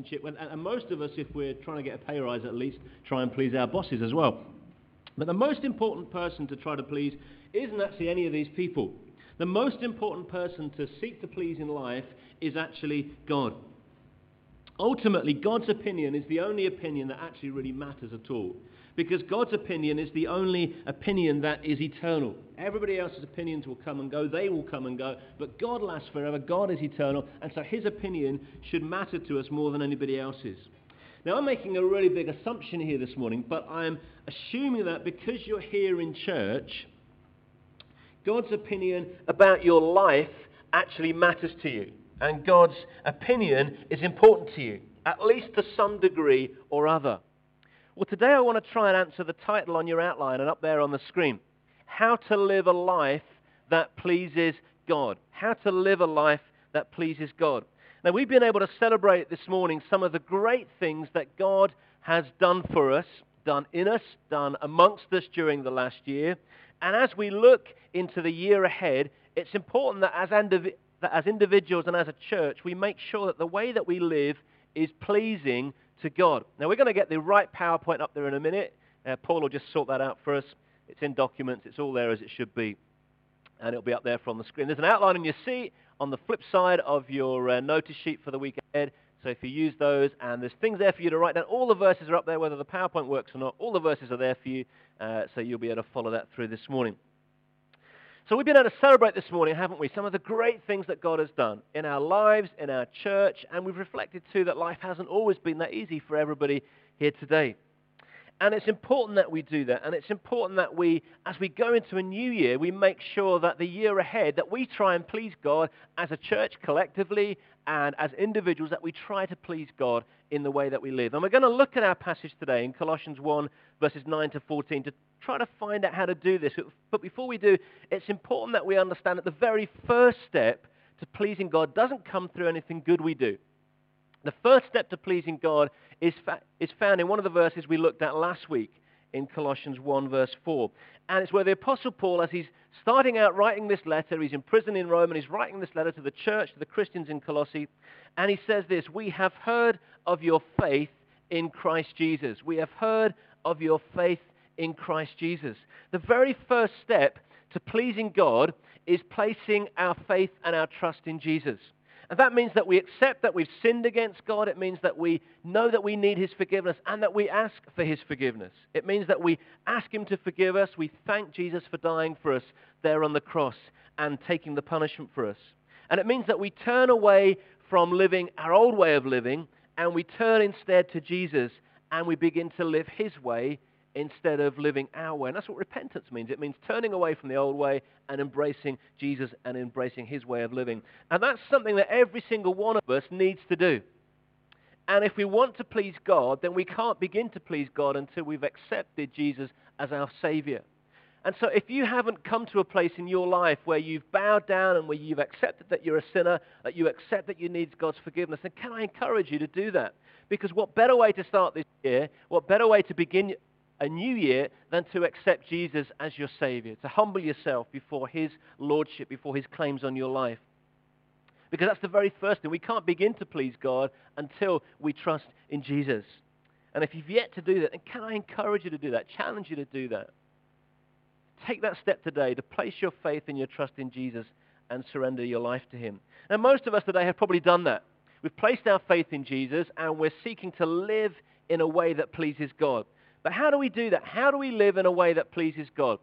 relationship. And, and most of us, if we're trying to get a pay rise at least, try and please our bosses as well. But the most important person to try to please isn't actually any of these people. The most important person to seek to please in life is actually God. Ultimately, God's opinion is the only opinion that actually really matters at all. Because God's opinion is the only opinion that is eternal. Everybody else's opinions will come and go, they will come and go, but God lasts forever, God is eternal, and so his opinion should matter to us more than anybody else's. Now, I'm making a really big assumption here this morning, but I'm assuming that because you're here in church, God's opinion about your life actually matters to you and God's opinion is important to you, at least to some degree or other. Well, today I want to try and answer the title on your outline and up there on the screen. How to live a life that pleases God. How to live a life that pleases God. Now, we've been able to celebrate this morning some of the great things that God has done for us, done in us, done amongst us during the last year. And as we look into the year ahead, it's important that as that as individuals and as a church, we make sure that the way that we live is pleasing to God. Now, we're going to get the right PowerPoint up there in a minute. Uh, Paul will just sort that out for us. It's in documents. It's all there as it should be. And it'll be up there from the screen. There's an outline in your seat on the flip side of your uh, notice sheet for the week ahead. So if you use those, and there's things there for you to write down. All the verses are up there, whether the PowerPoint works or not. All the verses are there for you, uh, so you'll be able to follow that through this morning. So we've been able to celebrate this morning, haven't we? Some of the great things that God has done in our lives, in our church, and we've reflected too that life hasn't always been that easy for everybody here today. And it's important that we do that. And it's important that we, as we go into a new year, we make sure that the year ahead, that we try and please God as a church collectively and as individuals, that we try to please God in the way that we live. And we're going to look at our passage today in Colossians 1, verses 9 to 14, to try to find out how to do this. But before we do, it's important that we understand that the very first step to pleasing God doesn't come through anything good we do. The first step to pleasing God is, fa- is found in one of the verses we looked at last week in Colossians 1 verse 4. And it's where the Apostle Paul, as he's starting out writing this letter, he's in prison in Rome and he's writing this letter to the church, to the Christians in Colossae, and he says this, we have heard of your faith in Christ Jesus. We have heard of your faith in Christ Jesus. The very first step to pleasing God is placing our faith and our trust in Jesus. And that means that we accept that we've sinned against God. It means that we know that we need his forgiveness and that we ask for his forgiveness. It means that we ask him to forgive us. We thank Jesus for dying for us there on the cross and taking the punishment for us. And it means that we turn away from living our old way of living and we turn instead to Jesus and we begin to live his way instead of living our way. And that's what repentance means. It means turning away from the old way and embracing Jesus and embracing his way of living. And that's something that every single one of us needs to do. And if we want to please God, then we can't begin to please God until we've accepted Jesus as our Savior. And so if you haven't come to a place in your life where you've bowed down and where you've accepted that you're a sinner, that you accept that you need God's forgiveness, then can I encourage you to do that? Because what better way to start this year, what better way to begin a new year than to accept Jesus as your Savior, to humble yourself before His Lordship, before His claims on your life. Because that's the very first thing. We can't begin to please God until we trust in Jesus. And if you've yet to do that, then can I encourage you to do that, challenge you to do that? Take that step today to place your faith and your trust in Jesus and surrender your life to Him. Now, most of us today have probably done that. We've placed our faith in Jesus and we're seeking to live in a way that pleases God. But how do we do that? How do we live in a way that pleases God?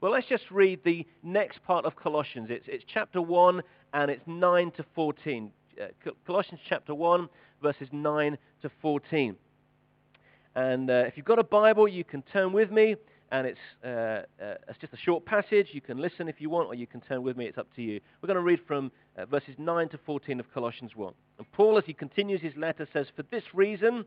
Well, let's just read the next part of Colossians. It's, it's chapter 1 and it's 9 to 14. Uh, Colossians chapter 1, verses 9 to 14. And uh, if you've got a Bible, you can turn with me. And it's, uh, uh it's just a short passage. You can listen if you want, or you can turn with me. It's up to you. We're going to read from uh, verses 9 to 14 of Colossians 1. And Paul, as he continues his letter, says, For this reason,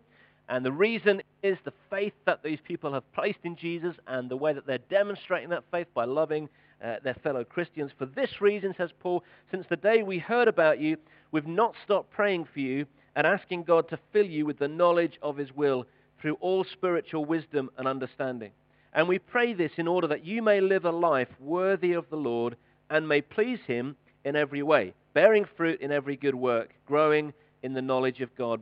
and the reason is the faith that these people have placed in Jesus and the way that they're demonstrating that faith by loving uh, their fellow Christians. For this reason, says Paul, since the day we heard about you, we've not stopped praying for you and asking God to fill you with the knowledge of his will through all spiritual wisdom and understanding. And we pray this in order that you may live a life worthy of the Lord and may please him in every way, bearing fruit in every good work, growing in the knowledge of God,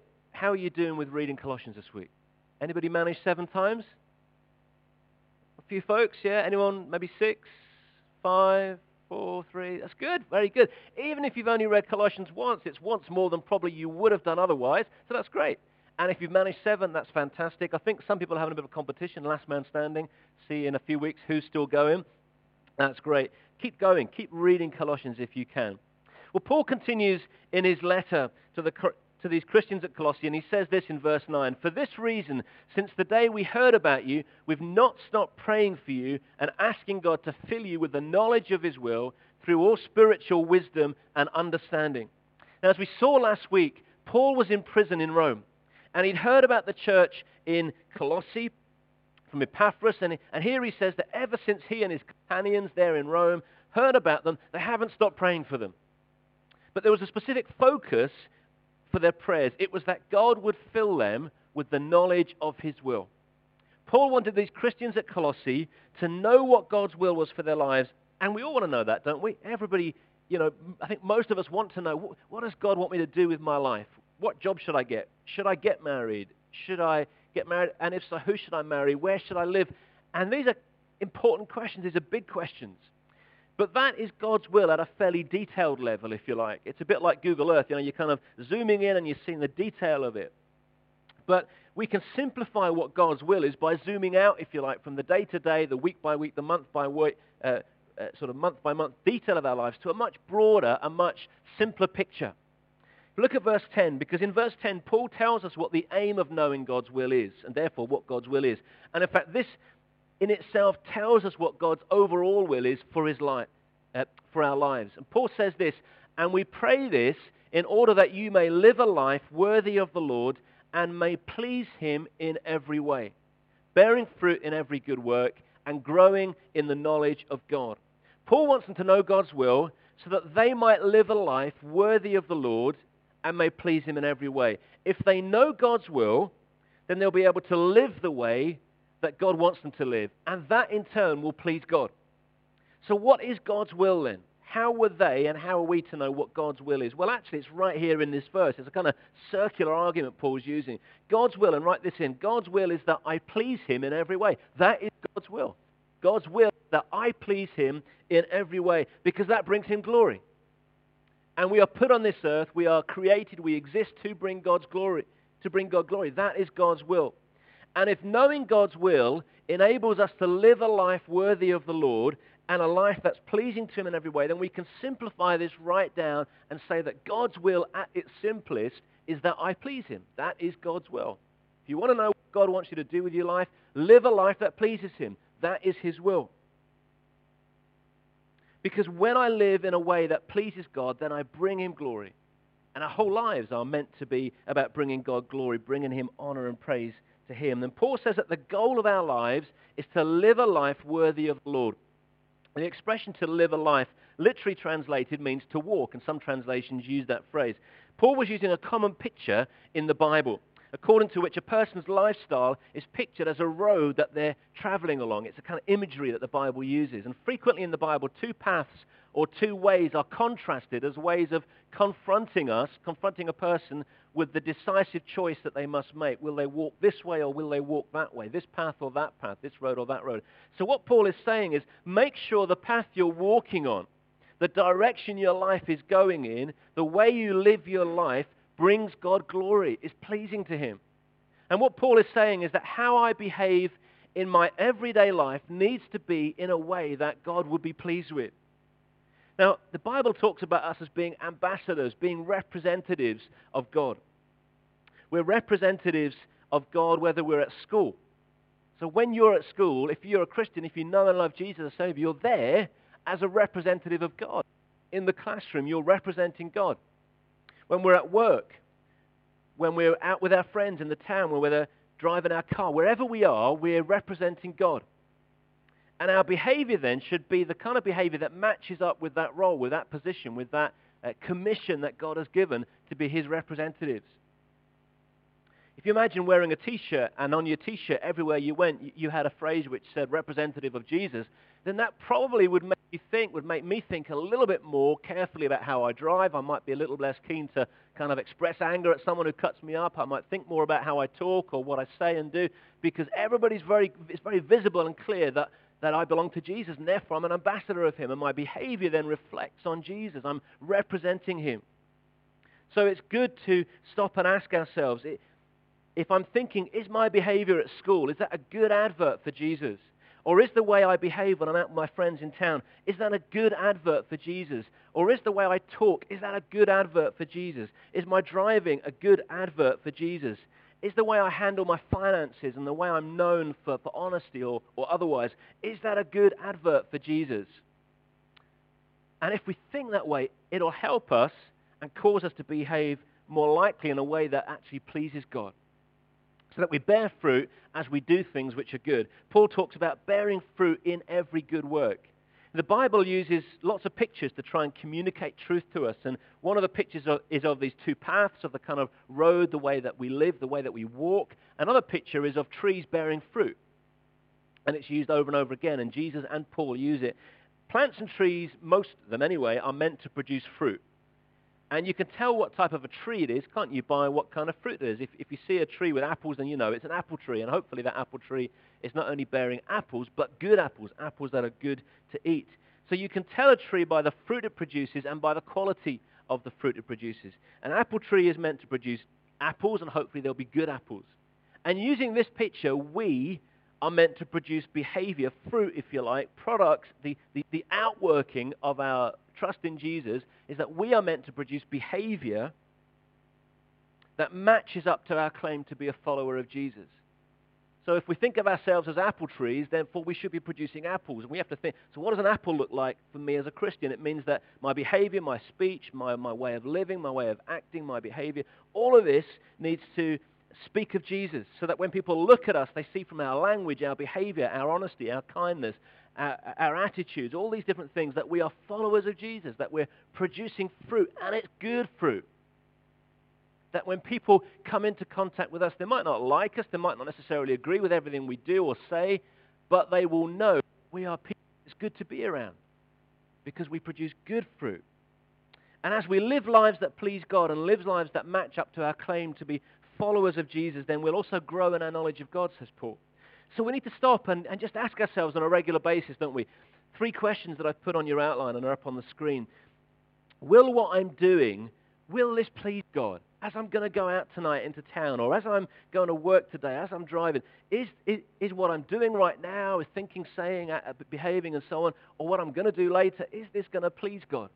how are you doing with reading Colossians this week? Anybody managed seven times? A few folks, yeah? Anyone maybe six, five, four, three? That's good, very good. Even if you've only read Colossians once, it's once more than probably you would have done otherwise, so that's great. And if you've managed seven, that's fantastic. I think some people are having a bit of a competition, last man standing. See in a few weeks who's still going. That's great. Keep going. Keep reading Colossians if you can. Well, Paul continues in his letter to the to these Christians at Colossae, and he says this in verse 9 For this reason, since the day we heard about you, we've not stopped praying for you and asking God to fill you with the knowledge of his will through all spiritual wisdom and understanding. Now, as we saw last week, Paul was in prison in Rome, and he'd heard about the church in Colossae from Epaphras, and, and here he says that ever since he and his companions there in Rome heard about them, they haven't stopped praying for them. But there was a specific focus for their prayers. It was that God would fill them with the knowledge of his will. Paul wanted these Christians at Colossae to know what God's will was for their lives, and we all want to know that, don't we? Everybody, you know, I think most of us want to know, what does God want me to do with my life? What job should I get? Should I get married? Should I get married? And if so, who should I marry? Where should I live? And these are important questions. These are big questions. But that is God's will at a fairly detailed level, if you like. It's a bit like Google Earth. You know, you're kind of zooming in and you're seeing the detail of it. But we can simplify what God's will is by zooming out, if you like, from the day to day, the week by week, the month by week, uh, uh, sort of month by month detail of our lives to a much broader, a much simpler picture. Look at verse 10, because in verse 10, Paul tells us what the aim of knowing God's will is, and therefore what God's will is. And in fact, this in itself tells us what God's overall will is for his life, uh, for our lives. And Paul says this, and we pray this in order that you may live a life worthy of the Lord and may please him in every way, bearing fruit in every good work and growing in the knowledge of God. Paul wants them to know God's will so that they might live a life worthy of the Lord and may please him in every way. If they know God's will, then they'll be able to live the way that God wants them to live. And that in turn will please God. So what is God's will then? How were they and how are we to know what God's will is? Well, actually, it's right here in this verse. It's a kind of circular argument Paul's using. God's will, and write this in, God's will is that I please him in every way. That is God's will. God's will that I please him in every way because that brings him glory. And we are put on this earth, we are created, we exist to bring God's glory, to bring God glory. That is God's will. And if knowing God's will enables us to live a life worthy of the Lord and a life that's pleasing to Him in every way, then we can simplify this right down and say that God's will at its simplest is that I please Him. That is God's will. If you want to know what God wants you to do with your life, live a life that pleases Him. That is His will. Because when I live in a way that pleases God, then I bring Him glory. And our whole lives are meant to be about bringing God glory, bringing Him honor and praise to Him. Then Paul says that the goal of our lives is to live a life worthy of the Lord. The expression to live a life, literally translated, means to walk, and some translations use that phrase. Paul was using a common picture in the Bible, according to which a person's lifestyle is pictured as a road that they're traveling along. It's a kind of imagery that the Bible uses. And frequently in the Bible, two paths or two ways are contrasted as ways of confronting us, confronting a person with the decisive choice that they must make. Will they walk this way or will they walk that way? This path or that path? This road or that road? So what Paul is saying is make sure the path you're walking on, the direction your life is going in, the way you live your life brings God glory, is pleasing to him. And what Paul is saying is that how I behave in my everyday life needs to be in a way that God would be pleased with. Now, the Bible talks about us as being ambassadors, being representatives of God. We're representatives of God whether we're at school. So when you're at school, if you're a Christian, if you know and love Jesus as Savior, you're there as a representative of God. In the classroom, you're representing God. When we're at work, when we're out with our friends in the town, when we're driving our car, wherever we are, we're representing God. And our behavior then should be the kind of behavior that matches up with that role, with that position, with that uh, commission that God has given to be his representatives. If you imagine wearing a t-shirt and on your t-shirt everywhere you went you had a phrase which said representative of Jesus, then that probably would make you think, would make me think a little bit more carefully about how I drive. I might be a little less keen to kind of express anger at someone who cuts me up. I might think more about how I talk or what I say and do because everybody's very, it's very visible and clear that, that I belong to Jesus and therefore I'm an ambassador of him and my behavior then reflects on Jesus. I'm representing him. So it's good to stop and ask ourselves, if I'm thinking, is my behavior at school, is that a good advert for Jesus? Or is the way I behave when I'm out with my friends in town, is that a good advert for Jesus? Or is the way I talk, is that a good advert for Jesus? Is my driving a good advert for Jesus? Is the way I handle my finances and the way I'm known for, for honesty or, or otherwise, is that a good advert for Jesus? And if we think that way, it'll help us and cause us to behave more likely in a way that actually pleases God so that we bear fruit as we do things which are good. Paul talks about bearing fruit in every good work. The Bible uses lots of pictures to try and communicate truth to us. And one of the pictures is of these two paths, of the kind of road, the way that we live, the way that we walk. Another picture is of trees bearing fruit. And it's used over and over again, and Jesus and Paul use it. Plants and trees, most of them anyway, are meant to produce fruit. And you can tell what type of a tree it is, can't you, by what kind of fruit it is. If, if you see a tree with apples, then you know it's an apple tree. And hopefully that apple tree is not only bearing apples, but good apples, apples that are good to eat. So you can tell a tree by the fruit it produces and by the quality of the fruit it produces. An apple tree is meant to produce apples, and hopefully they'll be good apples. And using this picture, we are meant to produce behavior, fruit, if you like, products, the, the, the outworking of our trust in Jesus is that we are meant to produce behavior that matches up to our claim to be a follower of Jesus. So if we think of ourselves as apple trees, therefore we should be producing apples. And we have to think, so what does an apple look like for me as a Christian? It means that my behavior, my speech, my, my way of living, my way of acting, my behavior, all of this needs to speak of Jesus so that when people look at us, they see from our language, our behavior, our honesty, our kindness, our, our, attitudes, all these different things, that we are followers of Jesus, that we're producing fruit, and it's good fruit. That when people come into contact with us, they might not like us, they might not necessarily agree with everything we do or say, but they will know we are people it's good to be around because we produce good fruit. And as we live lives that please God and live lives that match up to our claim to be followers of Jesus, then we'll also grow in our knowledge of God, says Paul. So we need to stop and, and just ask ourselves on a regular basis, don't we? Three questions that I've put on your outline and are up on the screen. Will what I'm doing, will this please God? As I'm going to go out tonight into town, or as I'm going to work today, as I'm driving, is, is, is what I'm doing right now, is thinking, saying, behaving, and so on, or what I'm going to do later, is this going to please God?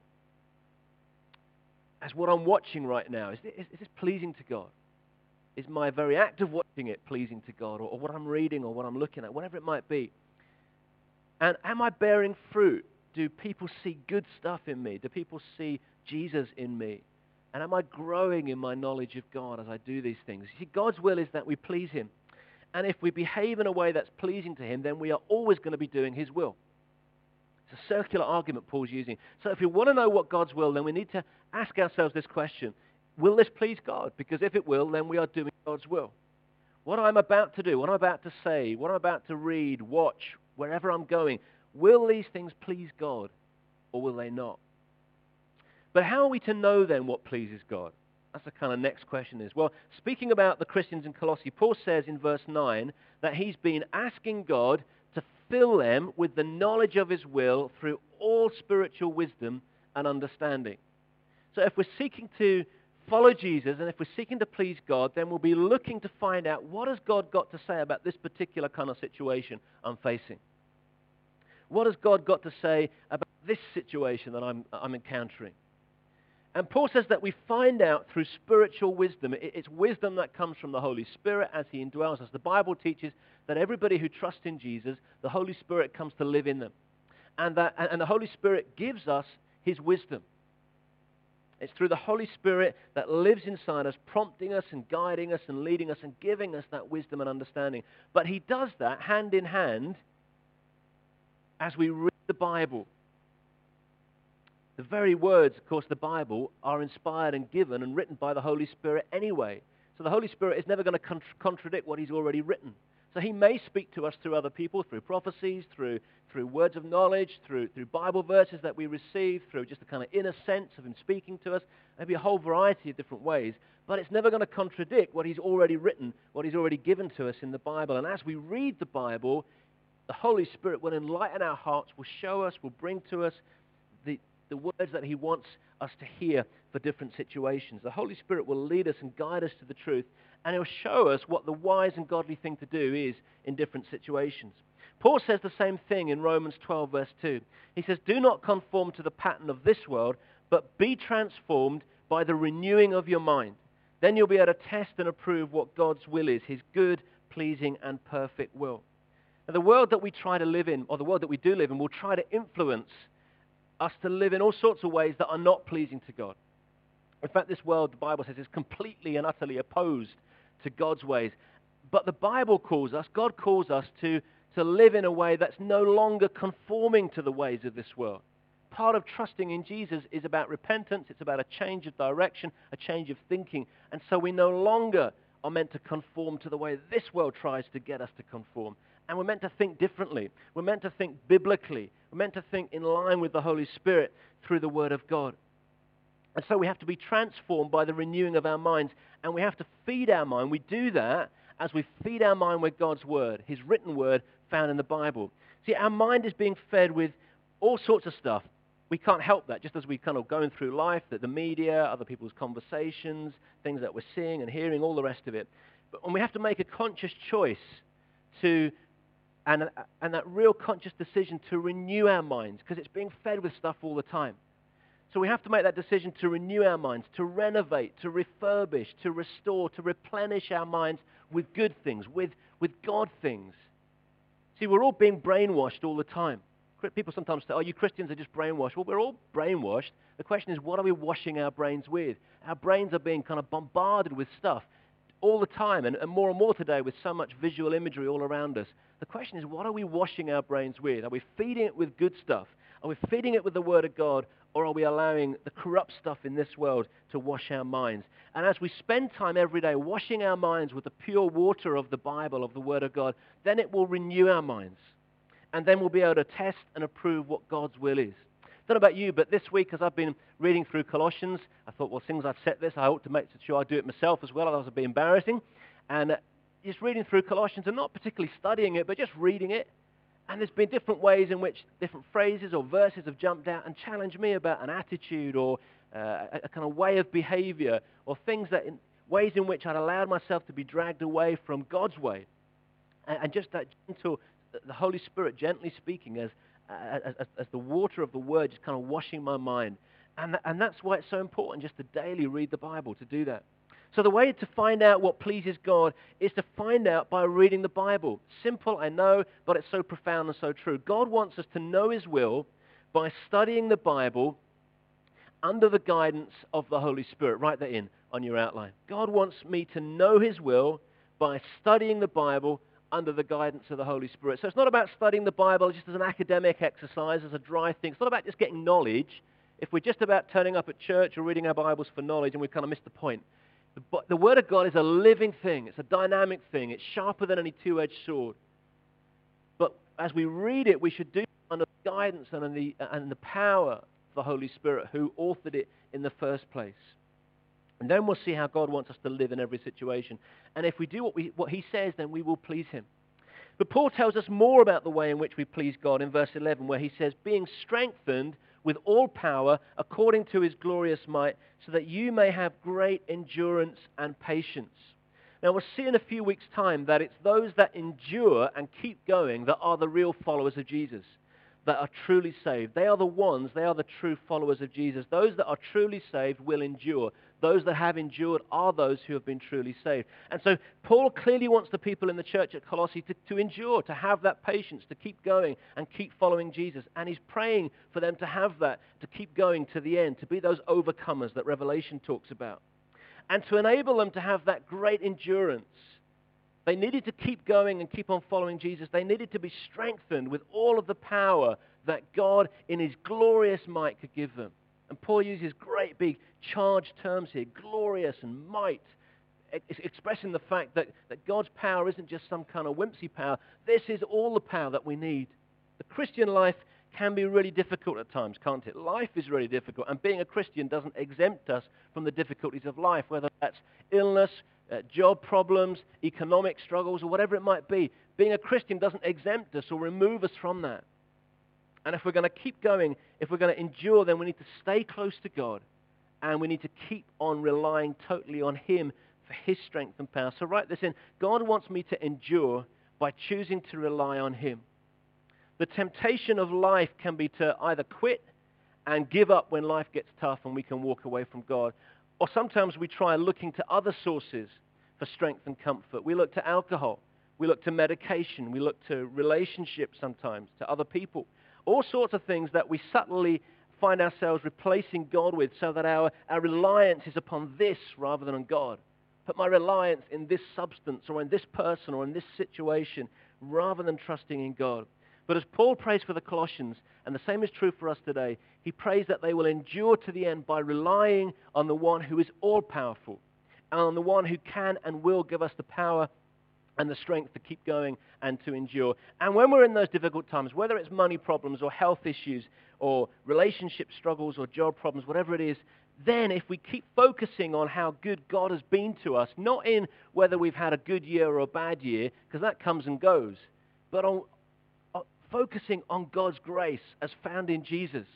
As what I'm watching right now, is this, is this pleasing to God? Is my very act of watching it pleasing to God, or, or what I'm reading, or what I'm looking at, whatever it might be? And am I bearing fruit? Do people see good stuff in me? Do people see Jesus in me? And am I growing in my knowledge of God as I do these things? You see, God's will is that we please Him. And if we behave in a way that's pleasing to Him, then we are always going to be doing His will. It's a circular argument Paul's using. So if we want to know what God's will, then we need to ask ourselves this question. Will this please God? Because if it will, then we are doing God's will. What I'm about to do, what I'm about to say, what I'm about to read, watch, wherever I'm going, will these things please God or will they not? But how are we to know then what pleases God? That's the kind of next question is. Well, speaking about the Christians in Colossae, Paul says in verse 9 that he's been asking God to fill them with the knowledge of his will through all spiritual wisdom and understanding. So if we're seeking to follow Jesus, and if we're seeking to please God, then we'll be looking to find out what has God got to say about this particular kind of situation I'm facing. What has God got to say about this situation that I'm, I'm encountering? And Paul says that we find out through spiritual wisdom. It's wisdom that comes from the Holy Spirit as he indwells us. The Bible teaches that everybody who trusts in Jesus, the Holy Spirit comes to live in them. And, that, and the Holy Spirit gives us his wisdom. It's through the Holy Spirit that lives inside us, prompting us and guiding us and leading us and giving us that wisdom and understanding. But he does that hand in hand as we read the Bible. The very words, of course, the Bible are inspired and given and written by the Holy Spirit anyway. So the Holy Spirit is never going to con- contradict what he's already written. So he may speak to us through other people, through prophecies, through, through words of knowledge, through, through Bible verses that we receive, through just a kind of inner sense of him speaking to us, maybe a whole variety of different ways. But it's never going to contradict what he's already written, what he's already given to us in the Bible. And as we read the Bible, the Holy Spirit will enlighten our hearts, will show us, will bring to us the, words that he wants us to hear for different situations. The Holy Spirit will lead us and guide us to the truth, and he'll show us what the wise and godly thing to do is in different situations. Paul says the same thing in Romans 12, verse 2. He says, Do not conform to the pattern of this world, but be transformed by the renewing of your mind. Then you'll be able to test and approve what God's will is, his good, pleasing, and perfect will. Now, the world that we try to live in, or the world that we do live in, will try to influence us to live in all sorts of ways that are not pleasing to God. In fact, this world, the Bible says, is completely and utterly opposed to God's ways. But the Bible calls us, God calls us to, to live in a way that's no longer conforming to the ways of this world. Part of trusting in Jesus is about repentance. It's about a change of direction, a change of thinking. And so we no longer are meant to conform to the way this world tries to get us to conform. And we're meant to think differently. We're meant to think biblically. We're meant to think in line with the Holy Spirit through the Word of God. And so we have to be transformed by the renewing of our minds. And we have to feed our mind. We do that as we feed our mind with God's Word, His written Word found in the Bible. See, our mind is being fed with all sorts of stuff. We can't help that, just as we're kind of going through life, that the media, other people's conversations, things that we're seeing and hearing, all the rest of it. But when we have to make a conscious choice to and, uh, and that real conscious decision to renew our minds because it's being fed with stuff all the time. So we have to make that decision to renew our minds, to renovate, to refurbish, to restore, to replenish our minds with good things, with, with God things. See, we're all being brainwashed all the time. People sometimes say, oh, you Christians are just brainwashed. Well, we're all brainwashed. The question is, what are we washing our brains with? Our brains are being kind of bombarded with stuff all the time, and, and more and more today with so much visual imagery all around us. The question is, what are we washing our brains with? Are we feeding it with good stuff? Are we feeding it with the Word of God? Or are we allowing the corrupt stuff in this world to wash our minds? And as we spend time every day washing our minds with the pure water of the Bible, of the Word of God, then it will renew our minds. And then we'll be able to test and approve what God's will is. I don't know about you, but this week as I've been reading through Colossians, I thought, well, since I've set this, I ought to make sure I do it myself as well. Otherwise, it'd be embarrassing. And just reading through Colossians and not particularly studying it, but just reading it. And there's been different ways in which different phrases or verses have jumped out and challenged me about an attitude or uh, a, a, kind of way of behavior or things that in, ways in which I'd allowed myself to be dragged away from God's way. And, and just that gentle, the Holy Spirit gently speaking as as, as, as, the water of the word just kind of washing my mind. And, and that's why it's so important just to daily read the Bible, to do that. So the way to find out what pleases God is to find out by reading the Bible. Simple, I know, but it's so profound and so true. God wants us to know his will by studying the Bible under the guidance of the Holy Spirit. Write that in on your outline. God wants me to know his will by studying the Bible under the guidance of the Holy Spirit. So it's not about studying the Bible just as an academic exercise, as a dry thing. It's not about just getting knowledge. If we're just about turning up at church or reading our Bibles for knowledge, and we've kind of missed the point. The, the Word of God is a living thing. It's a dynamic thing. It's sharper than any two-edged sword. But as we read it, we should do it under the guidance and the, and the power of the Holy Spirit who authored it in the first place. And then we'll see how God wants us to live in every situation. And if we do what, we, what he says, then we will please him. But Paul tells us more about the way in which we please God in verse 11, where he says, being strengthened with all power according to his glorious might, so that you may have great endurance and patience. Now we'll see in a few weeks' time that it's those that endure and keep going that are the real followers of Jesus that are truly saved. They are the ones, they are the true followers of Jesus. Those that are truly saved will endure. Those that have endured are those who have been truly saved. And so Paul clearly wants the people in the church at Colossae to, to endure, to have that patience, to keep going and keep following Jesus. And he's praying for them to have that, to keep going to the end, to be those overcomers that Revelation talks about. And to enable them to have that great endurance they needed to keep going and keep on following Jesus. They needed to be strengthened with all of the power that God in his glorious might could give them. And Paul uses great big charged terms here, glorious and might, expressing the fact that, that God's power isn't just some kind of wimpsy power. This is all the power that we need. The Christian life can be really difficult at times, can't it? Life is really difficult, and being a Christian doesn't exempt us from the difficulties of life, whether that's illness, uh, job problems, economic struggles, or whatever it might be. Being a Christian doesn't exempt us or remove us from that. And if we're going to keep going, if we're going to endure, then we need to stay close to God and we need to keep on relying totally on Him for His strength and power. So write this in. God wants me to endure by choosing to rely on Him. The temptation of life can be to either quit and give up when life gets tough and we can walk away from God, or sometimes we try looking to other sources for strength and comfort. We look to alcohol. We look to medication. We look to relationships sometimes, to other people. All sorts of things that we subtly find ourselves replacing God with so that our, our reliance is upon this rather than on God. Put my reliance in this substance or in this person or in this situation rather than trusting in God. But as Paul prays for the Colossians, and the same is true for us today, he prays that they will endure to the end by relying on the one who is all-powerful and on the one who can and will give us the power and the strength to keep going and to endure. And when we're in those difficult times, whether it's money problems or health issues or relationship struggles or job problems, whatever it is, then if we keep focusing on how good God has been to us, not in whether we've had a good year or a bad year, because that comes and goes, but on, uh, focusing on God's grace as found in Jesus,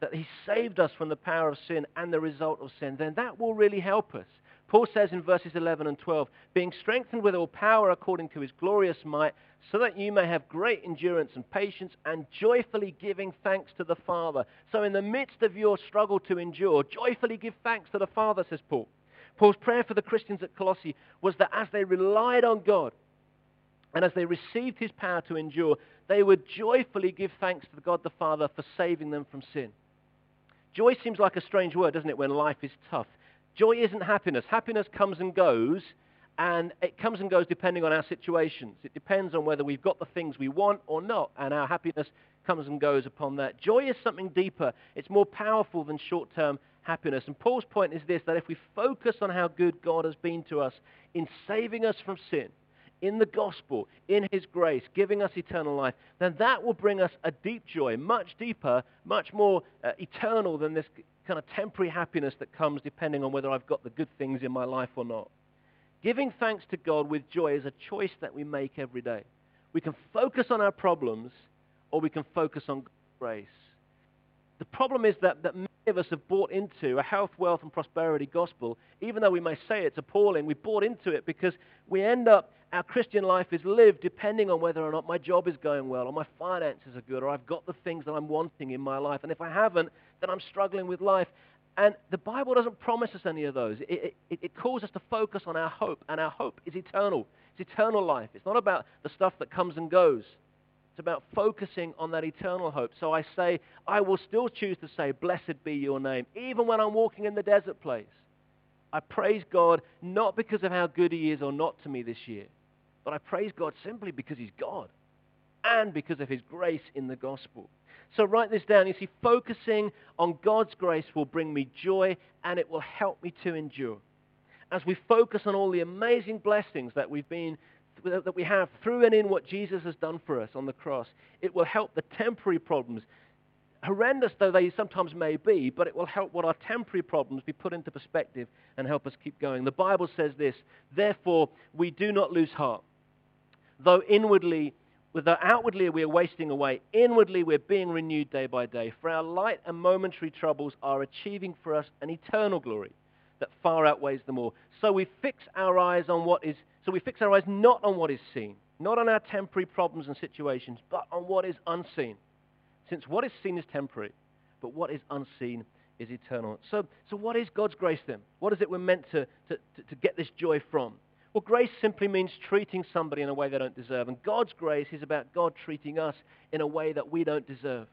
that he saved us from the power of sin and the result of sin, then that will really help us. Paul says in verses 11 and 12, being strengthened with all power according to his glorious might, so that you may have great endurance and patience and joyfully giving thanks to the Father. So in the midst of your struggle to endure, joyfully give thanks to the Father, says Paul. Paul's prayer for the Christians at Colossae was that as they relied on God, and as they received his power to endure, they would joyfully give thanks to God the Father for saving them from sin. Joy seems like a strange word, doesn't it, when life is tough? Joy isn't happiness. Happiness comes and goes, and it comes and goes depending on our situations. It depends on whether we've got the things we want or not, and our happiness comes and goes upon that. Joy is something deeper. It's more powerful than short-term happiness. And Paul's point is this, that if we focus on how good God has been to us in saving us from sin, in the gospel, in his grace, giving us eternal life, then that will bring us a deep joy, much deeper, much more uh, eternal than this kind of temporary happiness that comes depending on whether I've got the good things in my life or not. Giving thanks to God with joy is a choice that we make every day. We can focus on our problems or we can focus on grace. The problem is that, that many of us have bought into a health, wealth, and prosperity gospel. Even though we may say it's appalling, we bought into it because we end up our Christian life is lived depending on whether or not my job is going well or my finances are good or I've got the things that I'm wanting in my life. And if I haven't, then I'm struggling with life. And the Bible doesn't promise us any of those. It, it, it, calls us to focus on our hope, and our hope is eternal. It's eternal life. It's not about the stuff that comes and goes. It's about focusing on that eternal hope. So I say, I will still choose to say, blessed be your name, even when I'm walking in the desert place. I praise God not because of how good he is or not to me this year, but I praise God simply because he's God and because of his grace in the gospel. So write this down. You see, focusing on God's grace will bring me joy and it will help me to endure. As we focus on all the amazing blessings that we've been that we have through and in what Jesus has done for us on the cross, it will help the temporary problems, horrendous though they sometimes may be, but it will help what our temporary problems be put into perspective and help us keep going. The Bible says this, therefore we do not lose heart though inwardly, though outwardly we are wasting away, inwardly we're being renewed day by day. For our light and momentary troubles are achieving for us an eternal glory that far outweighs them all. So we fix our eyes on what is, so we fix our eyes not on what is seen, not on our temporary problems and situations, but on what is unseen. Since what is seen is temporary, but what is unseen is eternal. So, so what is God's grace then? What is it we're meant to, to, to, get this joy from? Well, grace simply means treating somebody in a way they don't deserve. And God's grace is about God treating us in a way that we don't deserve.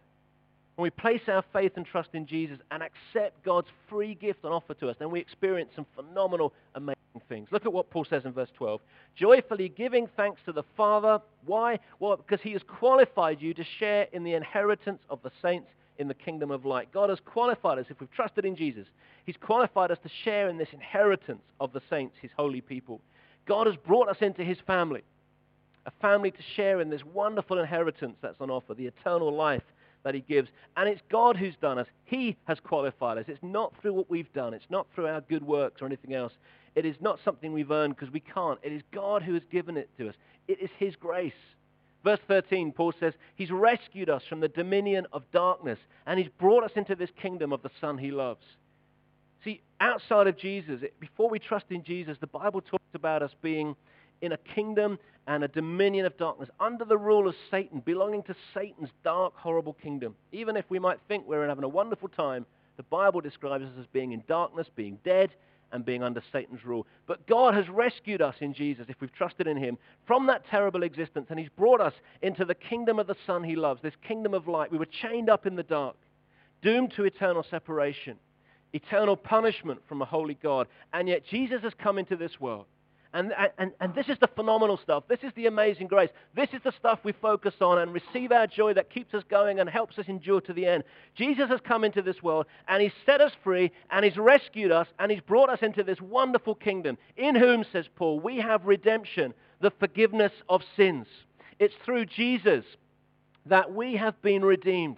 When we place our faith and trust in Jesus and accept God's free gift and offer to us, then we experience some phenomenal, amazing things. Look at what Paul says in verse 12. Joyfully giving thanks to the Father. Why? Well, because he has qualified you to share in the inheritance of the saints in the kingdom of light. God has qualified us, if we've trusted in Jesus, he's qualified us to share in this inheritance of the saints, his holy people. God has brought us into his family, a family to share in this wonderful inheritance that's on offer, the eternal life that he gives. And it's God who's done us. He has qualified us. It's not through what we've done. It's not through our good works or anything else. It is not something we've earned because we can't. It is God who has given it to us. It is his grace. Verse 13, Paul says, He's rescued us from the dominion of darkness and He's brought us into this kingdom of the Son He loves. See, outside of Jesus, before we trust in Jesus, the Bible talks about us being in a kingdom and a dominion of darkness, under the rule of Satan, belonging to Satan's dark, horrible kingdom. Even if we might think we're having a wonderful time, the Bible describes us as being in darkness, being dead, and being under Satan's rule. But God has rescued us in Jesus, if we've trusted in him, from that terrible existence, and he's brought us into the kingdom of the Son he loves, this kingdom of light. We were chained up in the dark, doomed to eternal separation, eternal punishment from a holy God, and yet Jesus has come into this world. And, and, and this is the phenomenal stuff. This is the amazing grace. This is the stuff we focus on and receive our joy that keeps us going and helps us endure to the end. Jesus has come into this world and he's set us free and he's rescued us and he's brought us into this wonderful kingdom in whom, says Paul, we have redemption, the forgiveness of sins. It's through Jesus that we have been redeemed.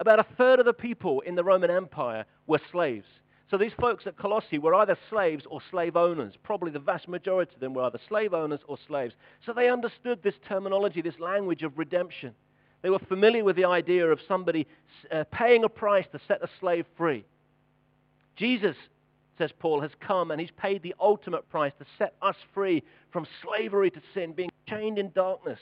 About a third of the people in the Roman Empire were slaves. So these folks at Colossae were either slaves or slave owners. Probably the vast majority of them were either slave owners or slaves. So they understood this terminology, this language of redemption. They were familiar with the idea of somebody uh, paying a price to set a slave free. Jesus, says Paul, has come and he's paid the ultimate price to set us free from slavery to sin, being chained in darkness.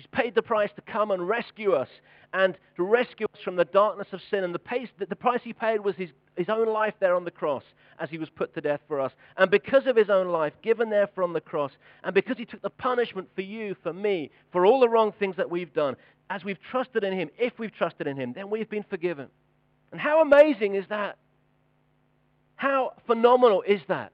He's paid the price to come and rescue us and to rescue us from the darkness of sin. And the, pace, the price he paid was his, his own life there on the cross as he was put to death for us. And because of his own life given there from the cross, and because he took the punishment for you, for me, for all the wrong things that we've done, as we've trusted in him, if we've trusted in him, then we've been forgiven. And how amazing is that? How phenomenal is that?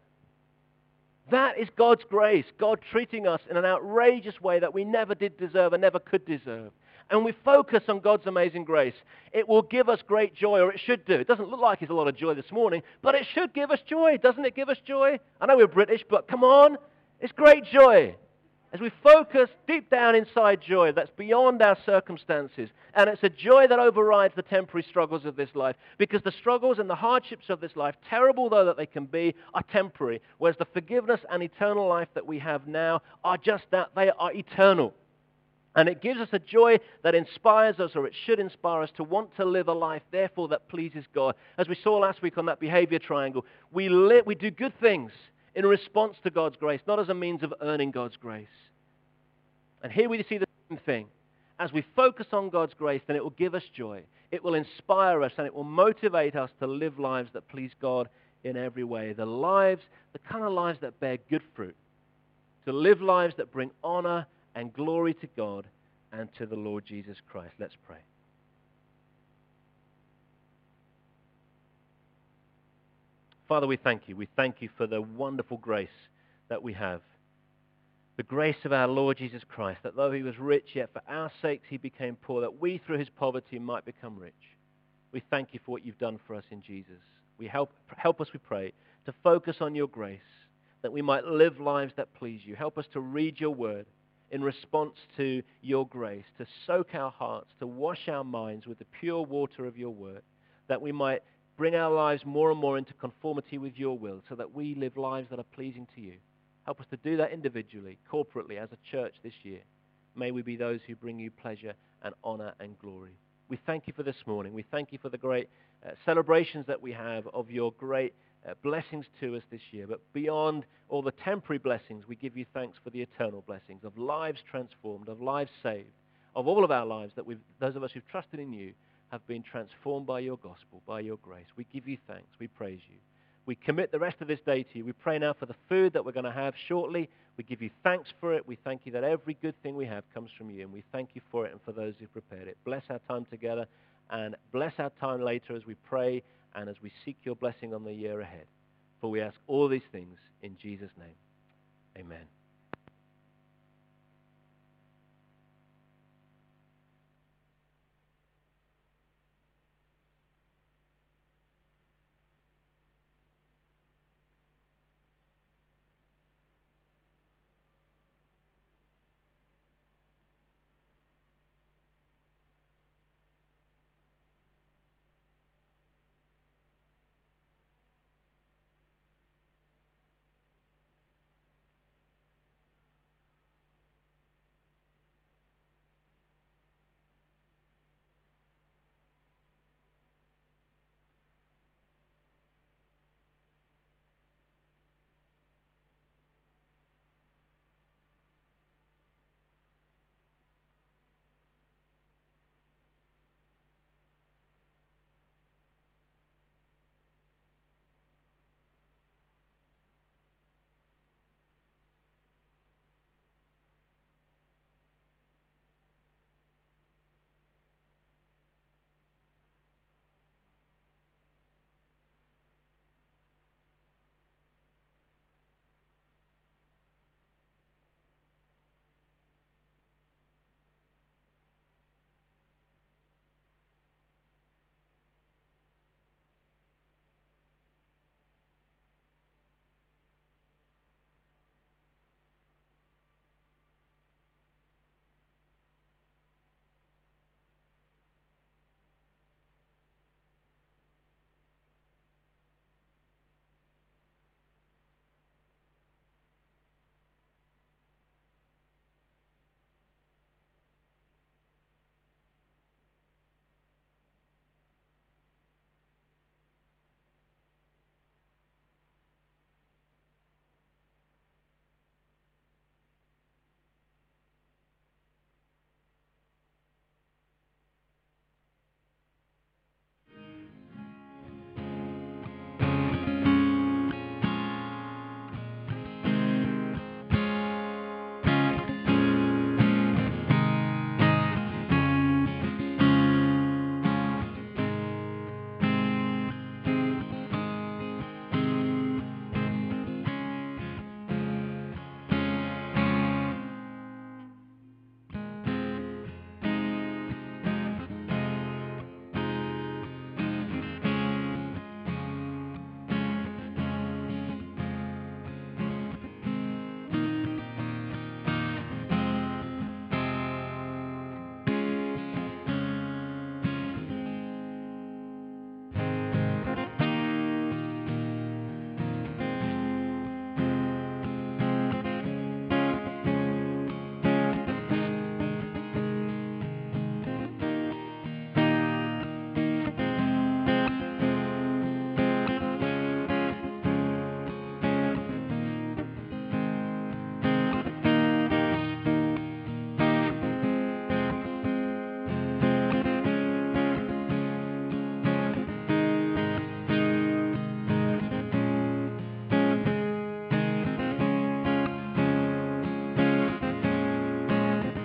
That is God's grace, God treating us in an outrageous way that we never did deserve and never could deserve. And we focus on God's amazing grace. It will give us great joy, or it should do. It doesn't look like it's a lot of joy this morning, but it should give us joy. Doesn't it give us joy? I know we're British, but come on. It's great joy as we focus deep down inside joy that's beyond our circumstances. And it's a joy that overrides the temporary struggles of this life. Because the struggles and the hardships of this life, terrible though that they can be, are temporary. Whereas the forgiveness and eternal life that we have now are just that. They are eternal. And it gives us a joy that inspires us, or it should inspire us, to want to live a life, therefore, that pleases God. As we saw last week on that behavior triangle, we, we do good things in response to God's grace, not as a means of earning God's grace. And here we see the same thing. As we focus on God's grace, then it will give us joy. It will inspire us and it will motivate us to live lives that please God in every way. The lives, the kind of lives that bear good fruit. To live lives that bring honor and glory to God and to the Lord Jesus Christ. Let's pray. Father, we thank you. We thank you for the wonderful grace that we have the grace of our Lord Jesus Christ, that though he was rich, yet for our sakes he became poor, that we through his poverty might become rich. We thank you for what you've done for us in Jesus. We help, help us, we pray, to focus on your grace, that we might live lives that please you. Help us to read your word in response to your grace, to soak our hearts, to wash our minds with the pure water of your word, that we might bring our lives more and more into conformity with your will, so that we live lives that are pleasing to you. Help us to do that individually, corporately, as a church this year. May we be those who bring you pleasure and honor and glory. We thank you for this morning. We thank you for the great uh, celebrations that we have of your great uh, blessings to us this year. But beyond all the temporary blessings, we give you thanks for the eternal blessings of lives transformed, of lives saved, of all of our lives, that we've, those of us who've trusted in you, have been transformed by your gospel, by your grace. We give you thanks. We praise you. We commit the rest of this day to you. We pray now for the food that we're going to have shortly. We give you thanks for it. We thank you that every good thing we have comes from you, and we thank you for it and for those who prepared it. Bless our time together, and bless our time later as we pray and as we seek your blessing on the year ahead. For we ask all these things in Jesus' name. Amen.